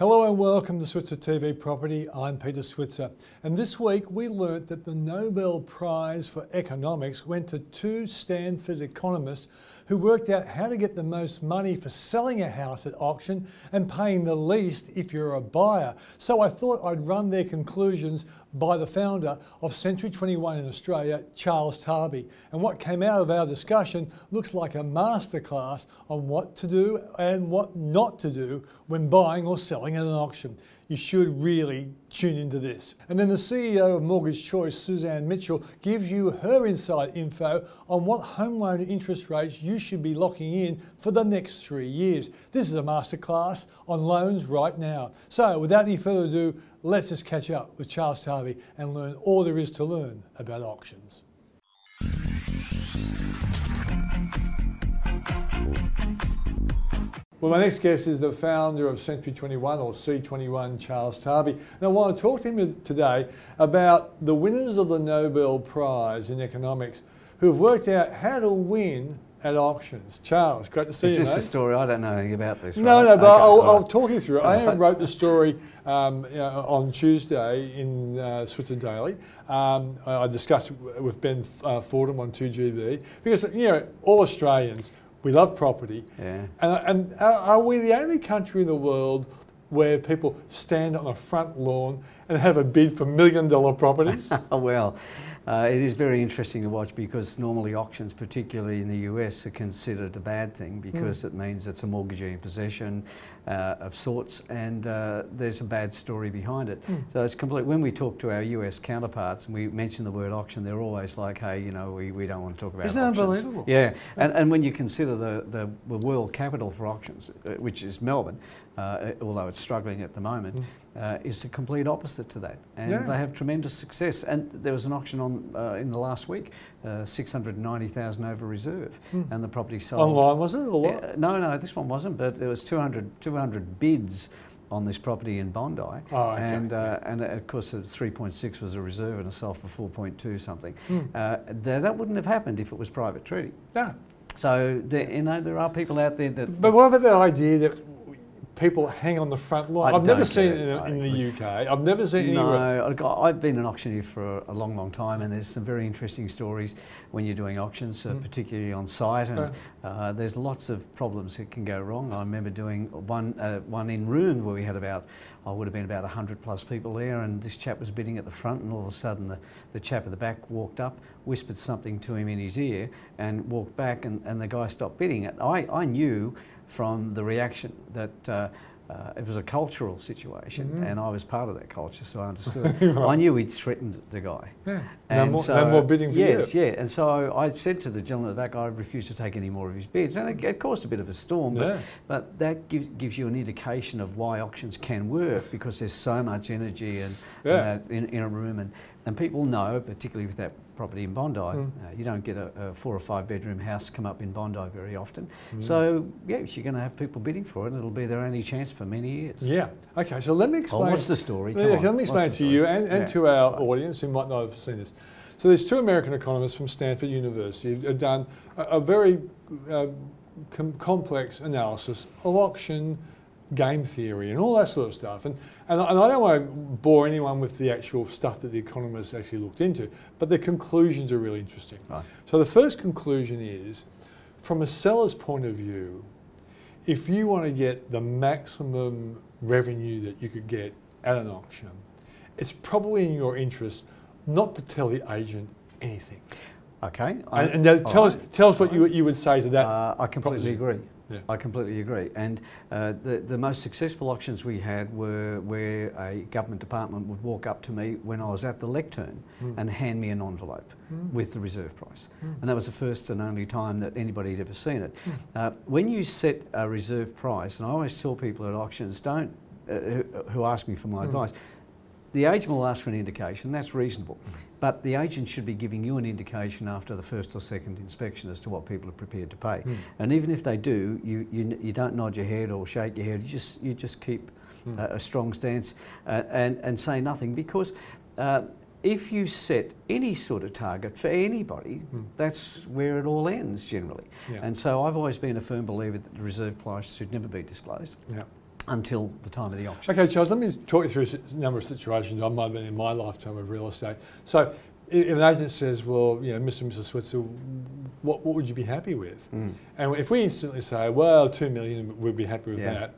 Hello and welcome to Switzer TV Property. I'm Peter Switzer. And this week we learnt that the Nobel Prize for Economics went to two Stanford economists who worked out how to get the most money for selling a house at auction and paying the least if you're a buyer. So I thought I'd run their conclusions by the founder of Century 21 in Australia, Charles Tarbey. And what came out of our discussion looks like a masterclass on what to do and what not to do when buying or selling at an auction. You should really tune into this. And then the CEO of Mortgage Choice, Suzanne Mitchell, gives you her inside info on what home loan interest rates you should be locking in for the next three years. This is a masterclass on loans right now. So without any further ado, let's just catch up with Charles Tarbey and learn all there is to learn about auctions. Well, my next guest is the founder of Century 21 or C21, Charles Tarbey. And I want to talk to him today about the winners of the Nobel Prize in Economics who have worked out how to win at auctions. Charles, great to see is you. Is this a story? I don't know anything about this. No, right? no, but okay, I'll, right. I'll, talk you through it. I wrote the story um, know, on Tuesday in uh, Switzer Daily. Um, I discussed it with Ben uh, Fordham on 2GB because, you know, all Australians we love property. Yeah. And, and are we the only country in the world where people stand on a front lawn and have a bid for million dollar properties? well, uh, it is very interesting to watch because normally auctions, particularly in the US, are considered a bad thing because mm. it means it's a mortgagee in possession uh, of sorts and uh, there's a bad story behind it. Mm. So it's complete. When we talk to our US counterparts and we mention the word auction, they're always like, hey, you know, we, we don't want to talk about Isn't auctions. unbelievable? Yeah. And, and when you consider the, the, the world capital for auctions, uh, which is Melbourne, uh, although it's struggling at the moment, mm. Uh, is the complete opposite to that. And yeah. they have tremendous success. And there was an auction on uh, in the last week, uh, 690,000 over reserve, mm. and the property sold. Online was it? Or what? no, no, this one wasn't, but there was 200, 200 bids on this property in Bondi. Oh, okay. And, uh, and of course, 3.6 was a reserve and it sold for 4.2 something. Mm. Uh, that, that wouldn't have happened if it was private treaty. Yeah. So, there, you know, there are people out there that. But what about the idea that people hang on the front line. I I've never seen it, in, in, the UK. I've never seen no, anywhere I've been an auctioneer for a, long, long time, and there's some very interesting stories when you're doing auctions, uh, mm. particularly on site. And uh, there's lots of problems that can go wrong. I remember doing one uh, one in Rouen where we had about, I would have been about 100 plus people there, and this chap was bidding at the front, and all of a sudden the, the chap at the back walked up, whispered something to him in his ear, and walked back, and, and the guy stopped bidding. I, I knew from the reaction that uh, uh, it was a cultural situation, mm -hmm. and I was part of that culture, so I understood. right. I knew he'd threatened the guy. Yeah. And no more, so, no more bidding for yes, you. yeah. And so I said to the gentleman at the back, I refuse to take any more of his bids, and it, it caused a bit of a storm. But, yeah. but that gives, gives you an indication of why auctions can work because there's so much energy and, yeah. and in, in a room, and and people know, particularly with that property in Bondi, mm. uh, you don't get a, a, four or five bedroom house come up in Bondi very often. Mm. So, yes, you're going to have people bidding for it and it'll be their only chance for many years. Yeah. Okay, so let me explain. Oh, what's the story? Yeah, let me explain to you and, and yeah. to our audience who might not have seen this. So there's two American economists from Stanford University who've done a, a very uh, com complex analysis of auction game theory and all that sort of stuff. And, and, and, I don't want to bore anyone with the actual stuff that the economists actually looked into, but the conclusions are really interesting. Right. So the first conclusion is, from a seller's point of view, if you want to get the maximum revenue that you could get at an auction, it's probably in your interest not to tell the agent anything. Okay. And, and tell, us, tell us what you, you would say to that. Uh, I completely proposition. agree. Yeah. I completely agree. And uh, the, the most successful auctions we had were where a government department would walk up to me when I was at the lectern mm. and hand me an envelope mm. with the reserve price. Mm. And that was the first and only time that anybody had ever seen it. Hmm. Uh, when you set a reserve price, and I always tell people at auctions, don't, uh, who, who, ask me for my hmm. advice, the agent will ask for an indication, that's reasonable. But the agent should be giving you an indication after the first or second inspection as to what people are prepared to pay. Mm. And even if they do, you, you, you, don't nod your head or shake your head, you just, you just keep mm. uh, a strong stance uh, and, and say nothing because uh, if you set any sort of target for anybody, mm. that's where it all ends generally. Yeah. And so I've always been a firm believer that the reserve price should never be disclosed. Yeah. Until the time of the auction. Okay, Charles, let me talk you through a number of situations I might have been in my lifetime of real estate. So, if an agent says, well, you know, Mr. and Mrs. Switzer, what, what would you be happy with? Mm. And if we instantly say, well, two million, we'd be happy with Yeah. that.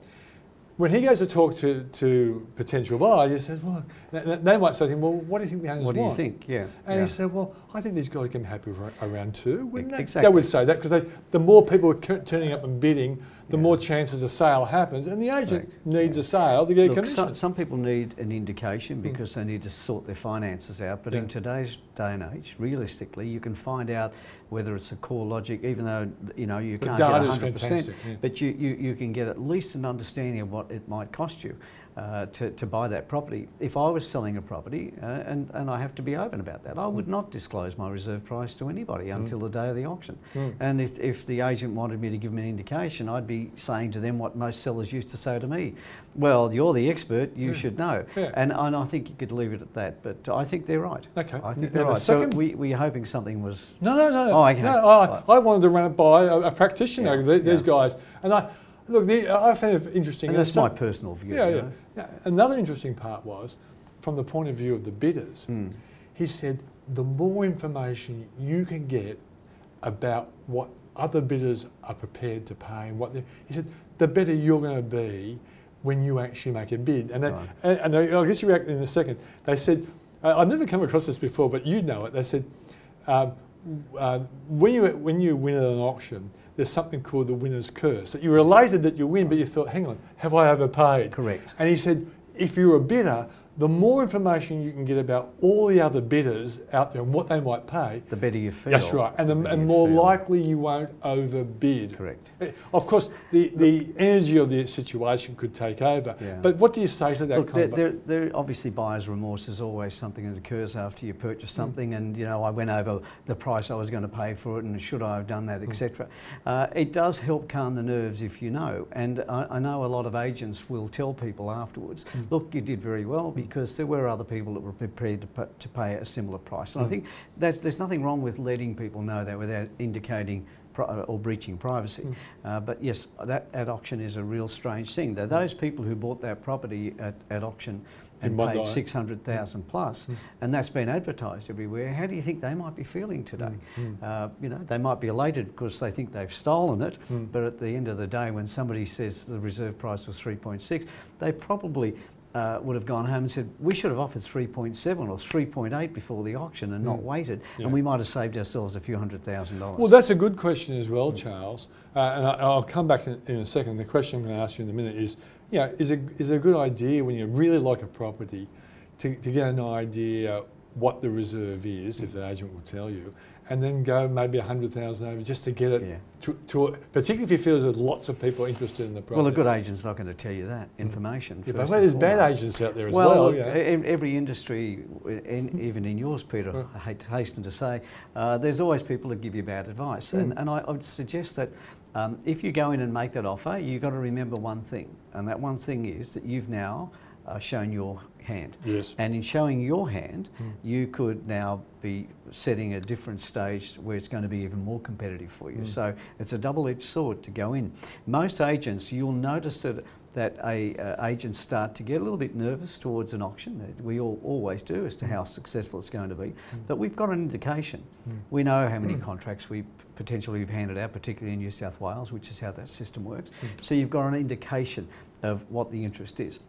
When he goes to talk to, to potential buyers, he says, well, th- th- they might say to him, well, what do you think the owners What do you want? think? Yeah. And yeah. he said, well, I think these guys can be happy around two, wouldn't they? They would say that because the more people are turning up and bidding, the Yeah. more chances a sale happens. And the agent Correct. needs Yeah. a sale to get a commission. some, some people need an indication hmm. because they need to sort their finances out. But in today's day and age, realistically, you can find out whether it's a CoreLogic, even though you know you The can't get 100%. fantastic, yeah. But you, you, you can get at least an understanding of what it might cost you. Uh, to, to buy that property. If I was selling a property, uh, and, and I have to be open about that, I would not disclose my reserve price to anybody until the day of the auction. Mm. And if, if the agent wanted me to give them an indication, I'd be saying to them what most sellers used to say to me. Well, you're the expert, you Yeah. should know. Yeah. And, and I think you could leave it at that, but I think they're right. Okay. I think they're the right. So we, we're hoping something was... No, no, no. Oh, okay. No, I, I wanted to run it by a, a practitioner, Yeah, the- these guys. And I look, the, I found it interesting. And and that's my personal view. Yeah, yeah, yeah. Another interesting part was, from the point of view of the bidders, Mm. he said the more information you can get about what other bidders are prepared to pay and what they, he said, the better you're going to be when you actually make a bid. And, they, Right. and, and they, I'll get you back in a second. They said, uh, I've never come across this before, but you know it. They said, um, uh, when, you, when you win at an auction, there's something called the winner's curse. That you're elated that you win, but you thought, hang on, have I overpaid? Correct. And he said, if you're a bidder, the more information you can get about all the other bidders out there and what they might pay, The better you feel. that's right, and, the the, and more feel. likely you won't overbid. Correct. Eh, Of course, the, the energy of the situation could take over. Yeah. But what do you say to that Look, there, there, there obviously buyer's remorse is always something that occurs after you purchase Mm. something, and you know I went over the price I was going to pay for it, and should I have done Mm. that, etc. Uh, it does help calm the nerves if you know, and I, I know a lot of agents will tell people afterwards, Mm. look, you did very well because there were other people that were prepared to, pa- to pay a similar price, and I Mm. think that's, there's nothing wrong with letting people know that without indicating. Or breaching privacy, Mm. uh, but yes, that at auction is a real strange thing. That those people who bought that property at, at auction and paid 600,000 plus, Mm. and that's been advertised everywhere. How do you think they might be feeling today? Mm, Uh, you know, they might be elated because they think they've stolen it, Mm. but at the end of the day, when somebody says the reserve price was 3.6, they probably uh, would have gone home and said, we should have offered 3.7 or 3.8 before the auction and not Mm. waited, Yeah. and we might have saved ourselves a few hundred thousand dollars. Well, that's a good question as well, Charles. Uh, and I, I'll come back in, in a second. The question I'm going to ask you in a minute is, you know, is it, is it a good idea when you really like a property to, to get an idea what the reserve is, if the agent will tell you, and then go maybe a hundred thousand over just to get it Yeah. to, to, particularly if you feel there's lots of people interested in the property. Well, a good agent's not going to tell you that information. Yeah, but there's bad agents out there as well, well. look, you know. every industry, in, even in yours, Peter, Yeah. I hate hasten to say, uh, there's always people that give you bad advice. And, Mm. and I, I would suggest that um, if you go in and make that offer, you've got to remember one thing. And that one thing is that you've now uh, shown your hand. yes. And in showing your hand, Mm. you could now be setting a different stage where it's going to be even more competitive for you. Mm. So it's a double-edged sword to go in. Most agents, you'll notice that that a, uh, agents start to get a little bit nervous towards an auction. We all, always do as to how successful it's going to be. But we've got an indication. Mm. We know how many contracts we potentially have handed out, particularly in New South Wales, which is how that system works. So you've got an indication of what the interest is.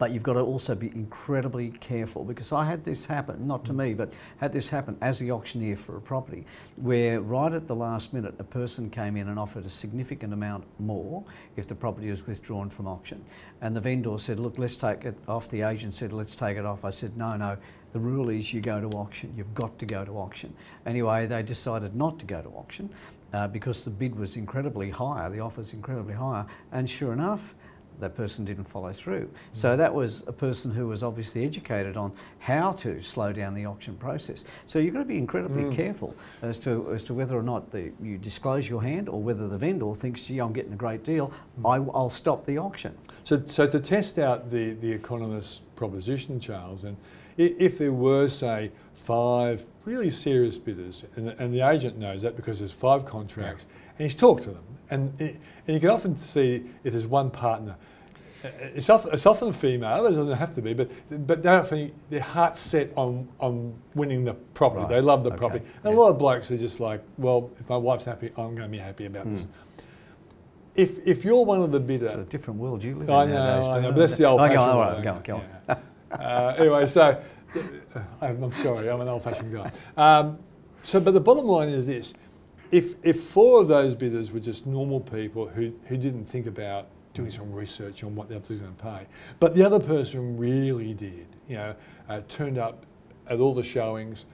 But you've got to also be incredibly careful because I had this happen, not to me, but had this happen as the auctioneer for a property, where right at the last minute a person came in and offered a significant amount more if the property was withdrawn from auction. And the vendor said, look, let's take it off. The agent said, let's take it off. I said, no, no, the rule is you go to auction. You've got to go to auction. Anyway, they decided not to go to auction uh, because the bid was incredibly higher, the offer's incredibly higher. And sure enough, that person didn't follow through. So that was a person who was obviously educated on how to slow down the auction process. So you've got to be incredibly Mm. careful as to as to whether or not the, you disclose your hand or whether the vendor thinks, gee, I'm getting a great deal, I, will stop the auction. So, so to test out the, the economist's proposition, Charles, and if there were, say, five really serious bidders, and the, and the agent knows that because there's five contracts, and he's talked to them, and, and you can often see if there's one partner, it's often, it's often female, it doesn't have to be, but but they're often, their heart's set on, on winning the property. Right. They love the Okay. property. And Yeah. a lot of blokes are just like, well, if my wife's happy, I'm going to be happy about this. Mm. If, if you're one of the bidder, It's a different world you live I in know, nowadays. I know, but that's the old Oh, go on, all way. right, go on, go on. Yeah. uh, anyway, so I'm, I'm sorry, I'm an old fashioned guy. Um, so, but the bottom line is this if, if four of those bidders were just normal people who, who didn't think about doing some research on what the other was going to pay, but the other person really did, you know, uh, turned up at all the showings,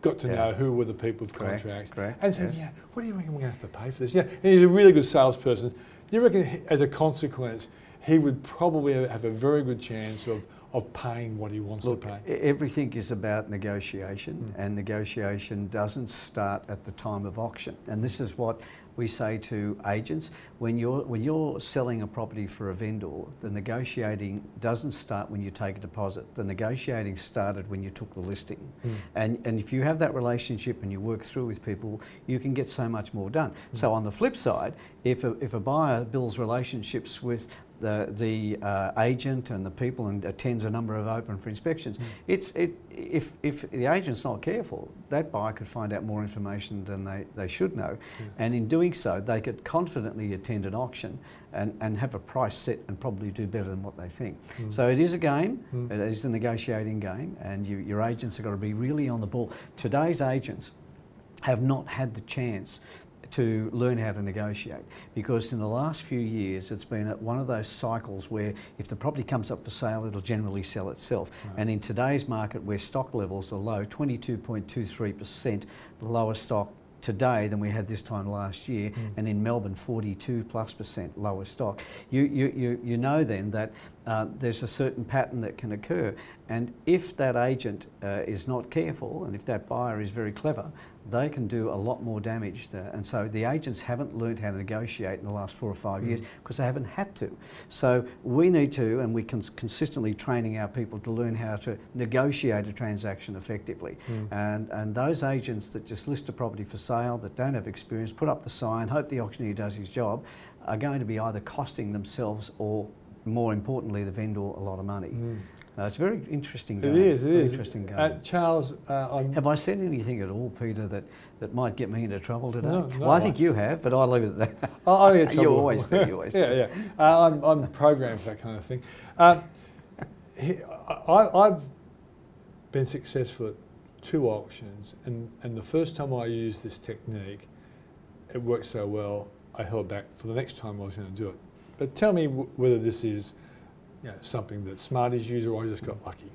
got to Yeah. know who were the people of Correct, contracts, correct, and said, yes. yeah, what do you reckon we're going to have to pay for this? Yeah, and he's a really good salesperson. Do you reckon, he- as a consequence, he would probably have a very good chance of, of paying what he wants Look, to pay? everything is about negotiation, Mm. and negotiation doesn't start at the time of auction. And this is what we say to agents when you're when you're selling a property for a vendor, the negotiating doesn't start when you take a deposit. The negotiating started when you took the listing. Mm. And, and if you have that relationship and you work through with people, you can get so much more done. So on the flip side, if a, if a buyer builds relationships with the, the uh, agent and the people and attends a number of open for inspections, it's, it, if, if the agent's not careful, that buyer could find out more information than they, they should know. And in doing so, they could confidently attend an auction and, and have a price set and probably do better than what they think. Mm. So it is a game, Mm. it is a negotiating game, and you, your agents have got to be really on the ball. Today's agents have not had the chance to learn how to negotiate because in the last few years it's been at one of those cycles where if the property comes up for sale it'll generally sell itself Right. and in today's market where stock levels are low 22.23% lower stock today than we had this time last year Mm. and in Melbourne 42 plus percent lower stock you, you, you, you know then that uh, there's a certain pattern that can occur and if that agent uh, is not careful and if that buyer is very clever they can do a lot more damage. To, and so the agents haven't learned how to negotiate in the last four or five years Mm. because they haven't had to. So we need to, and we can consistently training our people to learn how to negotiate a transaction effectively. Mm. And, and those agents that just list a property for sale, that don't have experience, put up the sign, hope the auctioneer does his job, are going to be either costing themselves or, more importantly, the vendor a lot of money. Mm. Uh, it's a very interesting game. is, it very is. Interesting game. Uh, Charles, uh, I'm, Have I said anything at all, Peter, that, that might get me into trouble today? No, no, well, I I- think you have, but I'll leave it at that. I, I get You trouble. always do, you always do. yeah, yeah. Uh, I'm, I'm programmed for that kind of thing. Uh, I, I've been successful at two auctions, and, and the first time I used this technique, it worked so well, I held back for the next time I was going to do it. But tell me whether this is you know, something that Smarties use or I just got lucky.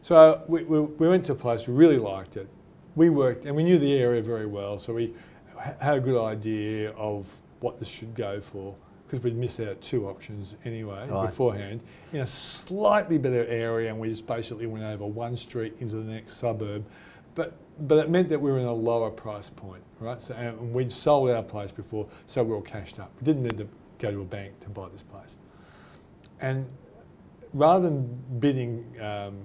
So uh, we, we, we went to a place, we really liked it. We worked, and we knew the area very well, so we ha- had a good idea of what this should go for because we'd missed out two options anyway Right. beforehand in a slightly better area, and we just basically went over one street into the next suburb. But but it meant that we were in a lower price point, right? So and we'd sold our place before, so we were all cashed up. We didn't need to go to a bank to buy this place. And rather than bidding um,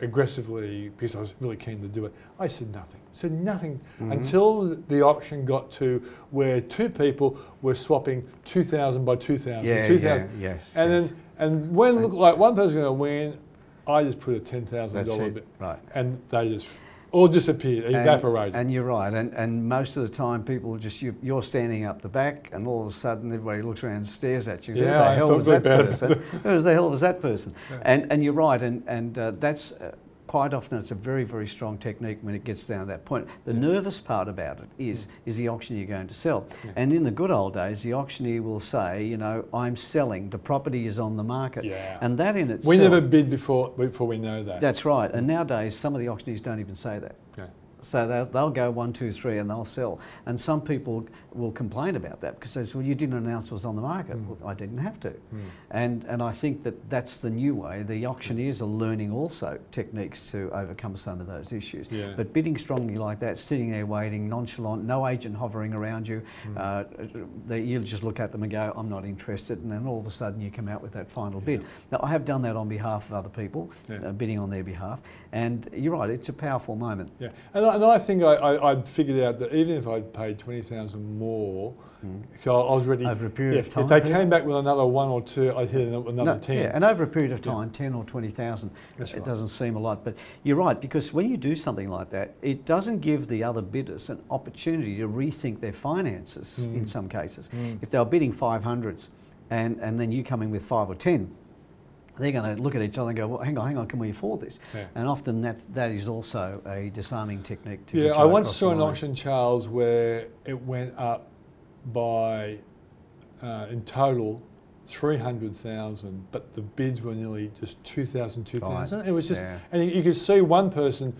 aggressively because I was really keen to do it, I said nothing. Said nothing Mhm. until the auction got to where two people were swapping 2,000 by 2,000, Yeah, 2,000. yeah, yes. And yes. then and when it looked like one person's going to win, I just put a ten thousand That's dollar bid, right. and they just all disappeared, And- evaporated. And, you're right. And, and most of the time, people just you, you're standing up the back, and all of a sudden, everybody looks around and stares at you. Who Yeah, the I hell was that person? Who the hell was that person? Yeah. And and you're right. And and uh, that's. Uh, Quite often, it's a very, very strong technique when it gets down to that point. The Yeah. nervous part about it is is the auctioneer going to sell? Yeah. And in the good old days, the auctioneer will say, you know, I'm selling. The property is on the market. Yeah. And that in itself. we never bid before before we know that. That's right. And nowadays, some of the auctioneers don't even say that. Okay. So they'll, they'll go one, two, three, and they'll sell. And some people will complain about that because they say, well, you didn't announce it was on the market. Mm. Well, I didn't have to. Mm. And, and I think that that's the new way. The auctioneers are learning also techniques to overcome some of those issues. Yeah. But bidding strongly like that, sitting there waiting, nonchalant, no agent hovering around you, Mm. uh, they, you'll just look at them and go, I'm not interested. And then all of a sudden you come out with that final bid. Now, I have done that on behalf of other people, Yeah. uh, bidding on their behalf. And you're right, it's a powerful moment. Yeah, and I, and I think I, I, would figured out that even if I'd paid 20000 more, mm. I was ready. Over a period yeah, of time. If they came back with another one or two, I'd hit another no, 10. Yeah, and over a period of time, yeah. 10 or 20,000, it right. doesn't seem a lot. But you're right, because when you do something like that, it doesn't give the other bidders an opportunity to rethink their finances mm. in some cases. Mm. If they were bidding 500s and, and then you come in with five or 10, they're going to look at each other and go, well, hang on, hang on, can we afford this? Yeah. And often that, that is also a disarming technique to Yeah, I once saw an auction, Charles, where it went up by, uh, in total, 300,000, but the bids were nearly just 2,000, 2,000. Right. It was just, yeah. and you could see one person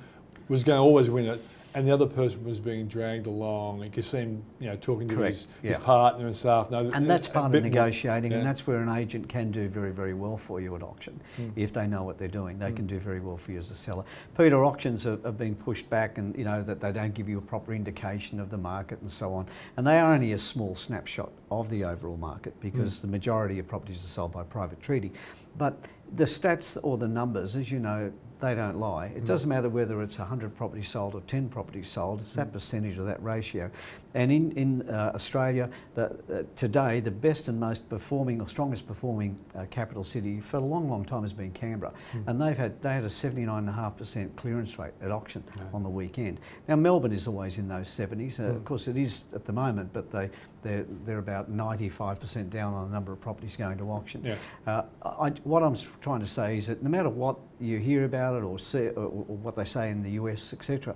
was going to always win it, and the other person was being dragged along. You could see him, you know, talking to his, yeah. his, partner and stuff. No, and that's part of negotiating, more, yeah. and that's where an agent can do very, very well for you at auction. Mm. If they know what they're doing, they mm. can do very well for you as a seller. Peter, auctions have, have been pushed back, and you know that they don't give you a proper indication of the market and so on. And they are only a small snapshot of the overall market because mm. the majority of properties are sold by private treaty. But the stats or the numbers, as you know, they don't lie. It mm. doesn't matter whether it's 100 properties sold or 10 properties sold, it's that mm. percentage of that ratio. And in, in uh, Australia, the, uh, today, the best and most performing or strongest performing uh, capital city for a long, long time has been Canberra. Mm. And they've had, they had a 79.5% clearance rate at auction yeah. on the weekend. Now, Melbourne is always in those 70s. Uh, of mm. course, it is at the moment, but they, they're, they're about 95% down on the number of properties going to auction. Yeah. Uh, I, what I'm trying to say is that no matter what you hear about it or, see, or, or what they say in the US, etc.,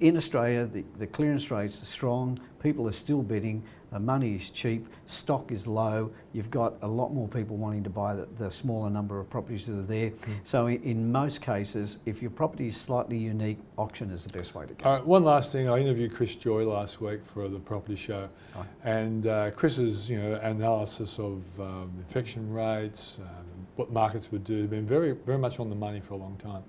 in Australia, the, the clearance rates are strong, people are still bidding, the money is cheap, stock is low, you've got a lot more people wanting to buy the, the smaller number of properties that are there. Mm. So in, in, most cases, if your property is slightly unique, auction is the best way to go. All right, one last thing, I interviewed Chris Joye last week for the property show, oh. and uh, Chris's you know, analysis of um, infection rates, um, what markets would do, been very, very much on the money for a long time.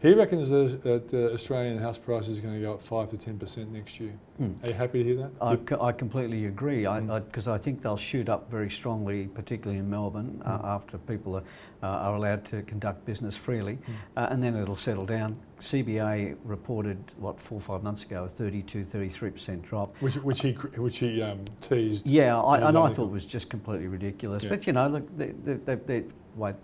He reckons that the Australian house prices are going to go up 5 to 10% next year. Mm. Are you happy to hear that? I, I completely agree because mm. I, I, think they'll shoot up very strongly, particularly in Melbourne, mm. uh, after people are, uh, are, allowed to conduct business freely, mm. uh, and then it'll settle down. CBA reported, what, four or five months ago, a 32, 33% drop. Which, which he, which he um, teased. Yeah, I, and I thought it was just completely ridiculous. Yeah. But, you know, look, they, they, they, way,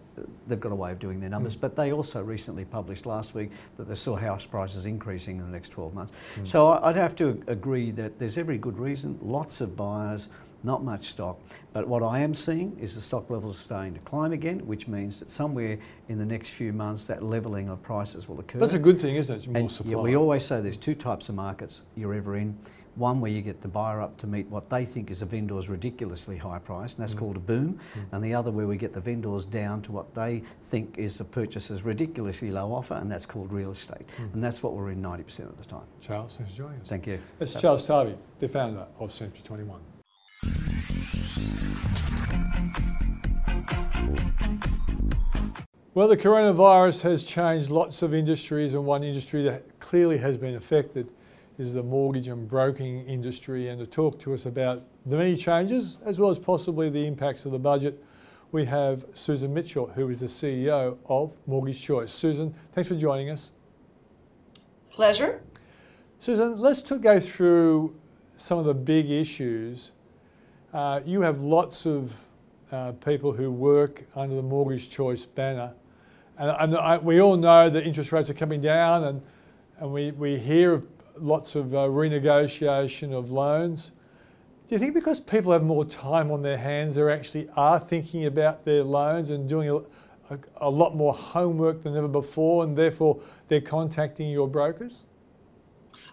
they've got a way of doing their numbers. Mm. But they also recently published last week that they saw house prices increasing in the next 12 months. Mm. So I'd have to agree that there's every good reason, lots of buyers, not much stock. But what I am seeing is the stock levels are starting to climb again, which means that somewhere in the next few months that levelling of prices will occur. That's a good thing, isn't it? More and, supply. Yeah, we always say there's two types of markets you're ever in. One where you get the buyer up to meet what they think is a vendor's ridiculously high price, and that's mm. called a boom. Mm. And the other where we get the vendors down to what they think is the purchaser's ridiculously low offer, and that's called real estate. Mm. And that's what we're in 90% of the time. Charles, thanks for joining us. Thank you. It's Charles Tarbey, the founder of Century 21. Well, the coronavirus has changed lots of industries, and one industry that clearly has been affected is the mortgage and broking industry. And to talk to us about the many changes, as well as possibly the impacts of the budget, we have Susan Mitchell, who is the CEO of Mortgage Choice. Susan, thanks for joining us. Pleasure. Susan, let's to go through some of the big issues. Uh, you have lots of uh, people who work under the Mortgage Choice banner. And, and I, we all know that interest rates are coming down, and, and we, we hear of lots of uh, renegotiation of loans. Do you think because people have more time on their hands, they actually are thinking about their loans and doing a, a, a lot more homework than ever before, and therefore they're contacting your brokers?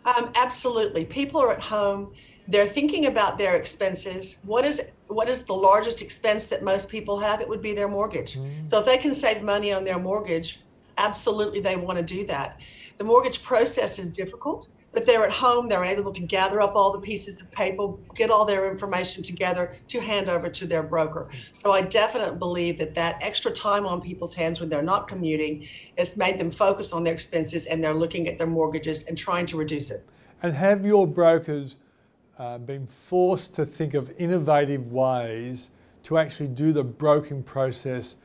Um, absolutely. People are at home. They're thinking about their expenses. What is what is the largest expense that most people have? It would be their mortgage. Mm. So if they can save money on their mortgage, absolutely they want to do that. The mortgage process is difficult but they're at home they're able to gather up all the pieces of paper get all their information together to hand over to their broker. So i definitely believe that that extra time on people's hands when they're not commuting has made them focus on their expenses and they're looking at their mortgages and trying to reduce it. And have your brokers uh, been forced to think of innovative ways to actually do the broking process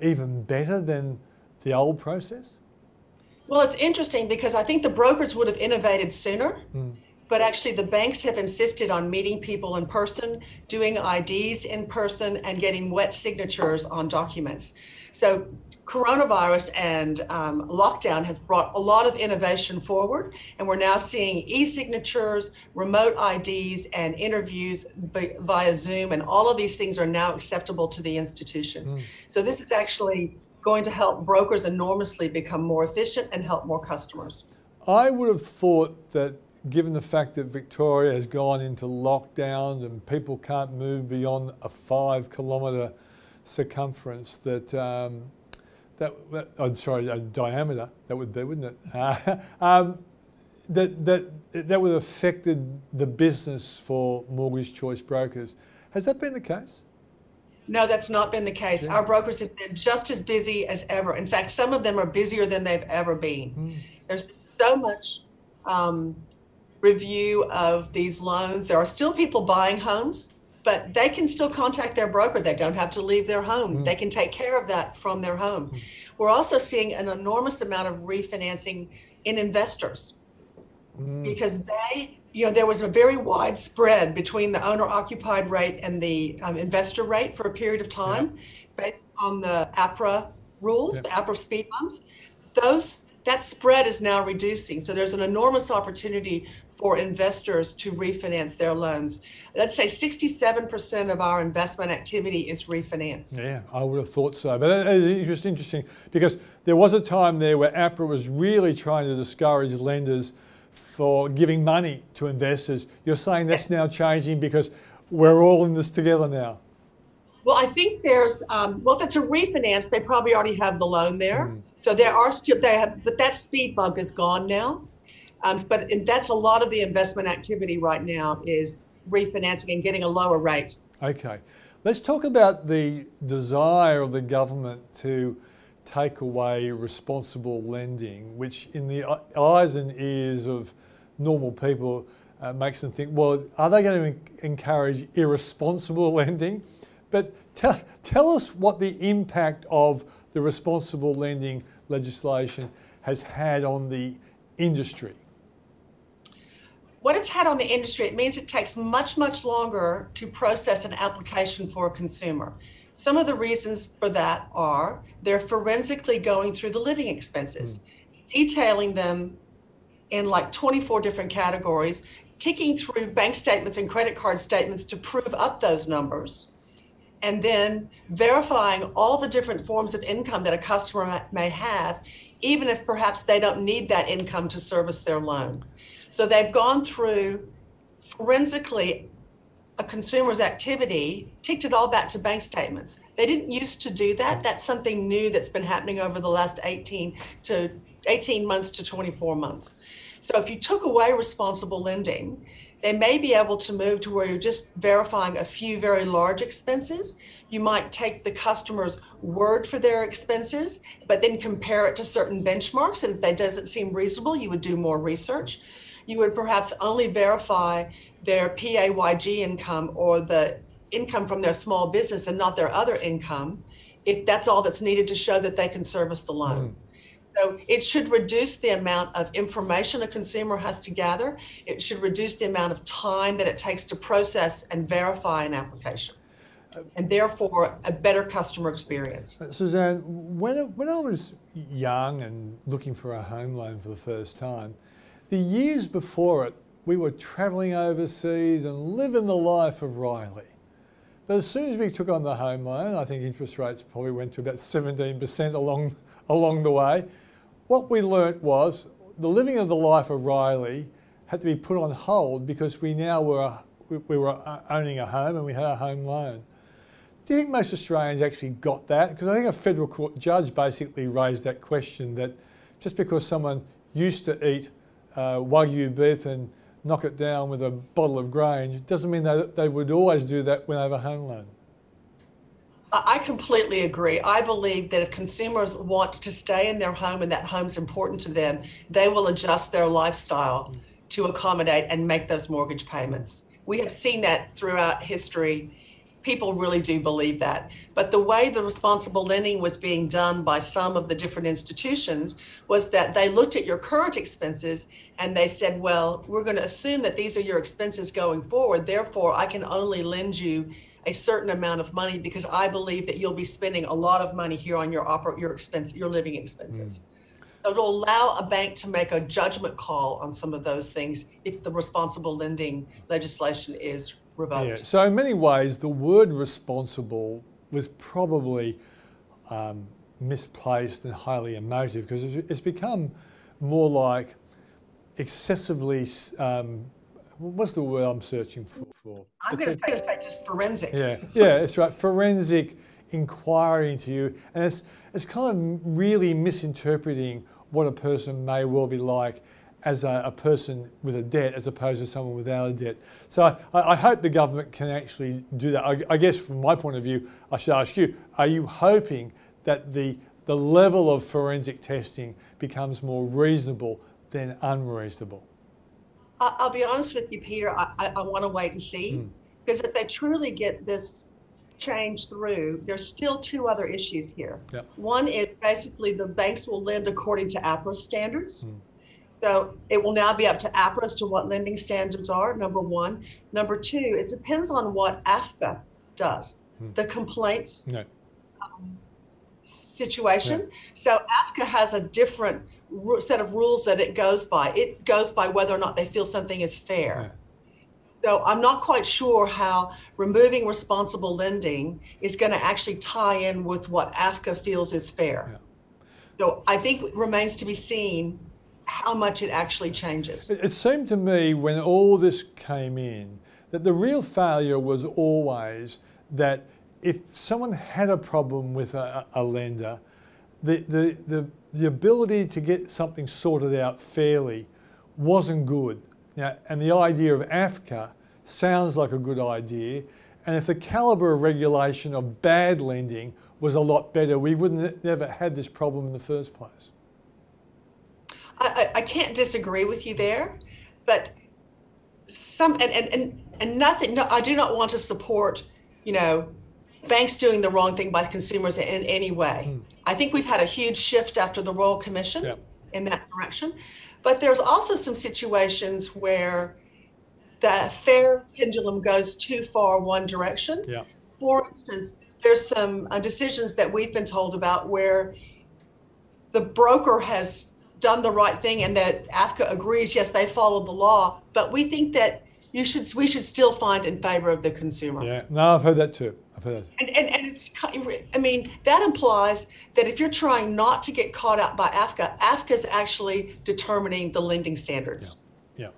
even better than the old process Well, it's interesting because I think the brokers would have innovated sooner. Mm. But actually, the banks have insisted on meeting people in person, doing IDs in person, and getting wet signatures on documents. So, coronavirus and um, lockdown has brought a lot of innovation forward, and we're now seeing e signatures, remote IDs, and interviews via Zoom, and all of these things are now acceptable to the institutions. Mm. So, this is actually going to help brokers enormously become more efficient and help more customers. I would have thought that given the fact that Victoria has gone into lockdowns and people can't move beyond a five kilometre circumference, that, um, that, that I'm sorry, a diameter, that would be, wouldn't it? Uh, um, that, that, that would have affected the business for mortgage choice brokers. Has that been the case? No, that's not been the case. Yeah. Our brokers have been just as busy as ever. In fact, some of them are busier than they've ever been. Mm. There's so much um, review of these loans. There are still people buying homes, but they can still contact their broker. They don't have to leave their home. Mm. They can take care of that from their home. Mm. We're also seeing an enormous amount of refinancing in investors mm. because they, you know, there was a very wide spread between the owner occupied rate and the um, investor rate for a period of time yeah. based on the APRA rules, yeah. the APRA speed bumps. Those that spread is now reducing. So there's an enormous opportunity for investors to refinance their loans. Let's say 67% of our investment activity is refinance. Yeah, I would have thought so. But it's just interesting because there was a time there where APRA was really trying to discourage lenders for giving money to investors. You're saying that's yes. now changing because we're all in this together now. Well, I think there's um, well, if it's a refinance, they probably already have the loan there. Mm. So there are still they have, but that speed bump is gone now. Um, but that's a lot of the investment activity right now is refinancing and getting a lower rate. Okay, let's talk about the desire of the government to take away responsible lending, which in the eyes and ears of normal people uh, makes them think, well, are they going to encourage irresponsible lending? But tell, tell us what the impact of the responsible lending legislation has had on the industry. What it's had on the industry, it means it takes much, much longer to process an application for a consumer. Some of the reasons for that are they're forensically going through the living expenses, mm. detailing them in like 24 different categories, ticking through bank statements and credit card statements to prove up those numbers and then verifying all the different forms of income that a customer may have, even if perhaps they don't need that income to service their loan. So they've gone through forensically a consumer's activity, ticked it all back to bank statements. They didn't used to do that. That's something new that's been happening over the last 18 to 18 months to 24 months. So if you took away responsible lending, they may be able to move to where you're just verifying a few very large expenses. You might take the customer's word for their expenses, but then compare it to certain benchmarks. And if that doesn't seem reasonable, you would do more research. You would perhaps only verify their PAYG income or the income from their small business and not their other income if that's all that's needed to show that they can service the loan. Mm. So it should reduce the amount of information a consumer has to gather. It should reduce the amount of time that it takes to process and verify an application. And therefore, a better customer experience. Uh, Suzanne, when, when I was young and looking for a home loan for the first time, the years before it, we were travelling overseas and living the life of Riley. But as soon as we took on the home loan, I think interest rates probably went to about 17% along, along the way what we learnt was the living of the life of Riley had to be put on hold because we now were we were owning a home and we had a home loan. Do you think most Australians actually got that? Because I think a federal court judge basically raised that question that just because someone used to eat uh, wagyu beef and knock it down with a bottle of Grange doesn't mean that they would always do that when they have a home loan. I completely agree. I believe that if consumers want to stay in their home and that home's important to them, they will adjust their lifestyle to accommodate and make those mortgage payments. We have seen that throughout history. people really do believe that. But the way the responsible lending was being done by some of the different institutions was that they looked at your current expenses and they said, well, we're going to assume that these are your expenses going forward. Therefore, I can only lend you a certain amount of money because I believe that you'll be spending a lot of money here on your opera, your expense, your living expenses. Mm. So it'll allow a bank to make a judgment call on some of those things if the responsible lending legislation is revoked. Yeah. So in many ways, the word responsible was probably um, misplaced and highly emotive because it's become more like excessively um, what's the word I'm searching for? for? I'm going to say just forensic. Yeah, yeah, it's right. Forensic inquiry into you, and it's it's kind of really misinterpreting what a person may well be like as a, a person with a debt as opposed to someone without a debt. So I, I hope the government can actually do that. I, I guess from my point of view, I should ask you: Are you hoping that the the level of forensic testing becomes more reasonable than unreasonable? I'll be honest with you, Peter. I, I, I want to wait and see mm. because if they truly get this change through, there's still two other issues here. Yep. One is basically the banks will lend according to APRA standards. Mm. So it will now be up to APRA as to what lending standards are, number one. Number two, it depends on what AFCA does, mm. the complaints no. um, situation. Yeah. So AFCA has a different set of rules that it goes by. It goes by whether or not they feel something is fair. Yeah. So I'm not quite sure how removing responsible lending is going to actually tie in with what AFCA feels is fair. Yeah. So I think it remains to be seen how much it actually changes. It, it seemed to me when all this came in that the real failure was always that if someone had a problem with a, a lender, the, the, the, the ability to get something sorted out fairly wasn't good. Now, and the idea of AFCA sounds like a good idea. And if the calibre of regulation of bad lending was a lot better, we wouldn't never had this problem in the first place. I, I can't disagree with you there, but some and, and, and, and nothing. No, I do not want to support, you know, banks doing the wrong thing by consumers in any way. Mm. I think we've had a huge shift after the Royal Commission yeah. in that direction. But there's also some situations where the fair pendulum goes too far one direction. Yeah. For instance, there's some uh, decisions that we've been told about where the broker has done the right thing and that AFCA agrees, yes, they followed the law, but we think that you should we should still find in favor of the consumer. Yeah, no, I've heard that too. I've heard. And, and, and it's, I mean, that implies that if you're trying not to get caught out by AFCA, AFCA is actually determining the lending standards. Yeah, yeah.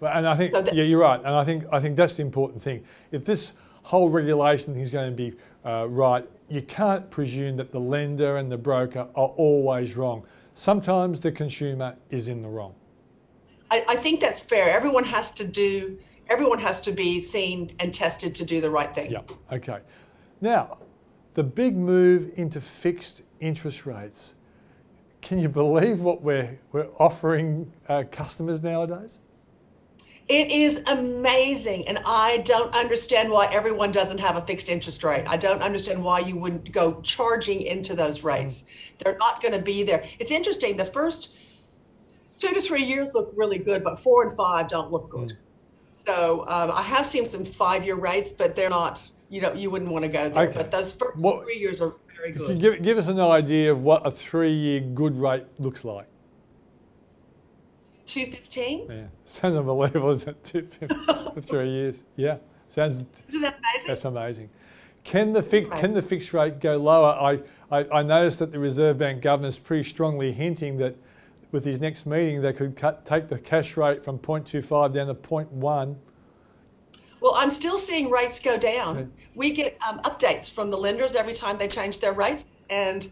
Well, and I think, so that, yeah, you're right. And I think, I think that's the important thing. If this whole regulation thing is going to be uh, right, you can't presume that the lender and the broker are always wrong. Sometimes the consumer is in the wrong. I, I think that's fair. Everyone has to do everyone has to be seen and tested to do the right thing. Yeah, okay. Now, the big move into fixed interest rates. Can you believe what we're, we're offering uh, customers nowadays? It is amazing. And I don't understand why everyone doesn't have a fixed interest rate. I don't understand why you wouldn't go charging into those rates. Mm. They're not going to be there. It's interesting. The first two to three years look really good, but four and five don't look good. Mm. So um, I have seen some five-year rates, but they're not. You know, you wouldn't want to go there. Okay. But those first what, three years are very good. Give, give us an idea of what a three-year good rate looks like. Two fifteen. Yeah, sounds unbelievable, isn't it? Two fifteen for three years. Yeah, sounds. Isn't that amazing? That's amazing. Can the fi- can the fixed rate go lower? I, I, I noticed that the Reserve Bank governor is pretty strongly hinting that with his next meeting, they could cut, take the cash rate from 0.25 down to 0.1. Well, I'm still seeing rates go down. We get um, updates from the lenders every time they change their rates, and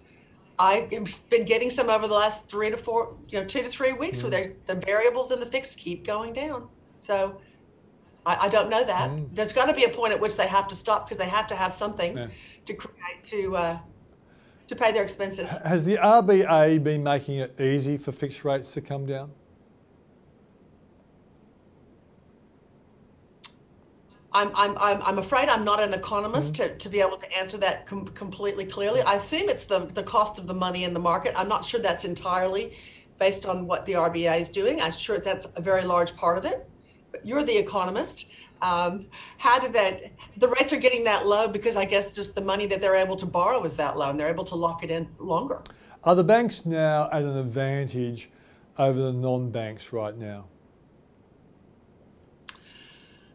I've been getting some over the last three to four, you know, two to three weeks mm. where the variables and the fixed keep going down. So I, I don't know that. Mm. There's got to be a point at which they have to stop because they have to have something yeah. to create to uh, to pay their expenses. Has the RBA been making it easy for fixed rates to come down? I'm, I'm, I'm, I'm afraid I'm not an economist mm-hmm. to, to be able to answer that com- completely clearly. I assume it's the, the cost of the money in the market. I'm not sure that's entirely based on what the RBA is doing. I'm sure that's a very large part of it. But you're the economist. Um, how did that, the rates are getting that low because I guess just the money that they're able to borrow is that low and they're able to lock it in longer. Are the banks now at an advantage over the non banks right now?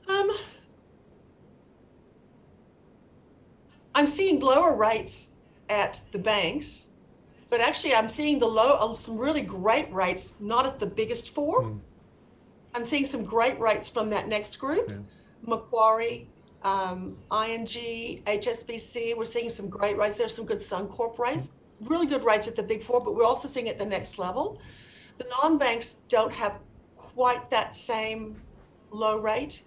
Um, I'm seeing lower rates at the banks, but actually I'm seeing the low uh, some really great rates not at the biggest four. Mm. I'm seeing some great rates from that next group, yeah. Macquarie, um, ING, HSBC. We're seeing some great rates. There's some good Suncorp rates, really good rates at the big four, but we're also seeing at the next level. The non-banks don't have quite that same low rate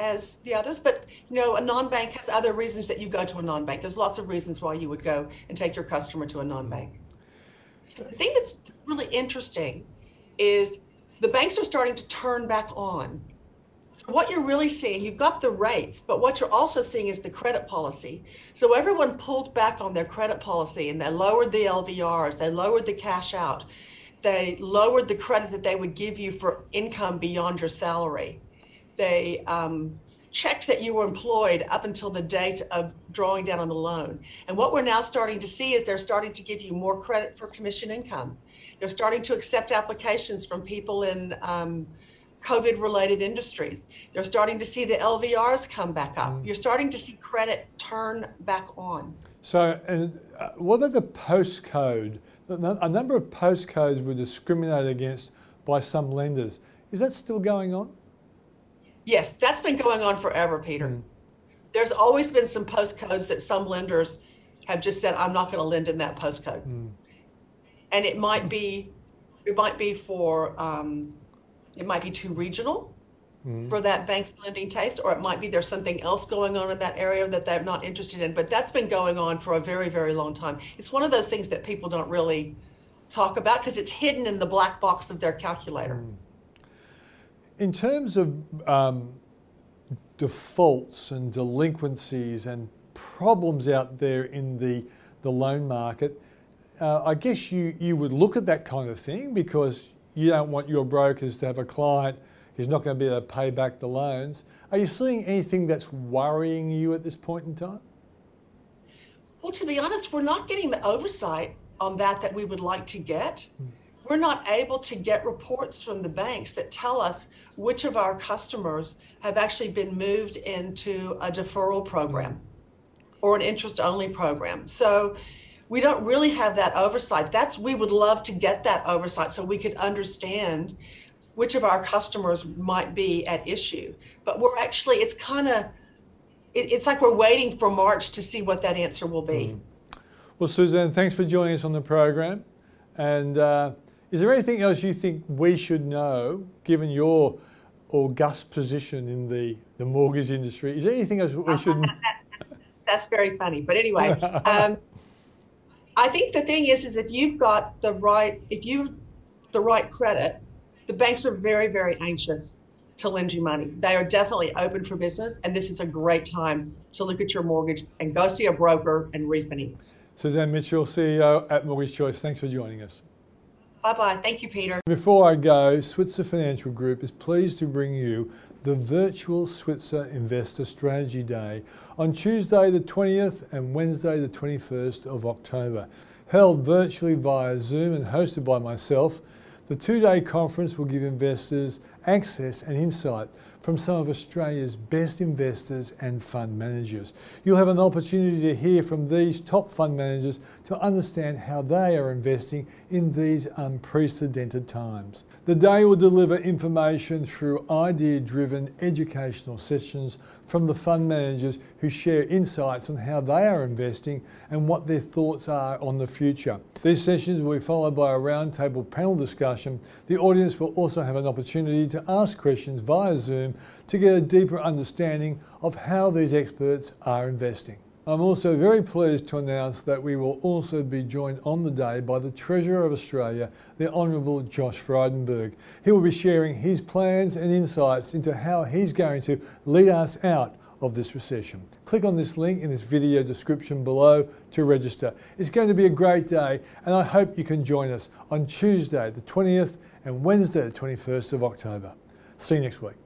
as the others. But you know, a non-bank has other reasons that you go to a non-bank. There's lots of reasons why you would go and take your customer to a non-bank. The thing that's really interesting is the banks are starting to turn back on. So what you're really seeing, you've got the rates, but what you're also seeing is the credit policy. So everyone pulled back on their credit policy and they lowered the LVRs, they lowered the cash out, they lowered the credit that they would give you for income beyond your salary they um, checked that you were employed up until the date of drawing down on the loan. And what we're now starting to see is they're starting to give you more credit for commission income. They're starting to accept applications from people in um, COVID related industries. They're starting to see the LVRs come back up. Mm. You're starting to see credit turn back on. So, uh, what about the postcode? A number of postcodes were discriminated against by some lenders. Is that still going on? Yes, that's been going on forever, Peter. Mm. There's always been some postcodes that some lenders have just said, I'm not going to lend in that postcode. Mm. And it might be, it might be for, um, it might be too regional mm. for that bank's lending taste, or it might be there's something else going on in that area that they're not interested in. But that's been going on for a very, very long time. It's one of those things that people don't really talk about because it's hidden in the black box of their calculator. In terms of um, defaults and delinquencies and problems out there in the, the loan market, uh, I guess you, you would look at that kind of thing because you don't want your brokers to have a client who's not going to be able to pay back the loans. Are you seeing anything that's worrying you at this point in time? Well, to be honest, we're not getting the oversight on that that we would like to get. Mm we're not able to get reports from the banks that tell us which of our customers have actually been moved into a deferral program or an interest only program. So we don't really have that oversight. That's we would love to get that oversight so we could understand which of our customers might be at issue. But we're actually it's kind of it, it's like we're waiting for March to see what that answer will be. Mm. Well, Suzanne, thanks for joining us on the program. And uh, is there anything else you think we should know, given your august position in the, the mortgage industry? Is there anything else we should know? That's very funny. But anyway, um, I think the thing is, is if you've got the right, if you've the right credit, the banks are very, very anxious to lend you money. They are definitely open for business, and this is a great time to look at your mortgage and go see a broker and refinance. Suzanne Mitchell, CEO at Mortgage Choice, thanks for joining us. Bye bye. Thank you, Peter. Before I go, Switzer Financial Group is pleased to bring you the virtual Switzer Investor Strategy Day on Tuesday the 20th and Wednesday the 21st of October. Held virtually via Zoom and hosted by myself, the two day conference will give investors access and insight from some of Australia's best investors and fund managers. You'll have an opportunity to hear from these top fund managers to understand how they are investing in these unprecedented times. The day will deliver information through idea driven educational sessions from the fund managers who share insights on how they are investing and what their thoughts are on the future. These sessions will be followed by a roundtable panel discussion. The audience will also have an opportunity to ask questions via Zoom to get a deeper understanding of how these experts are investing. I'm also very pleased to announce that we will also be joined on the day by the Treasurer of Australia, the Honourable Josh Frydenberg. He will be sharing his plans and insights into how he's going to lead us out of this recession. Click on this link in this video description below to register. It's going to be a great day and I hope you can join us on Tuesday the 20th and Wednesday the 21st of October. See you next week.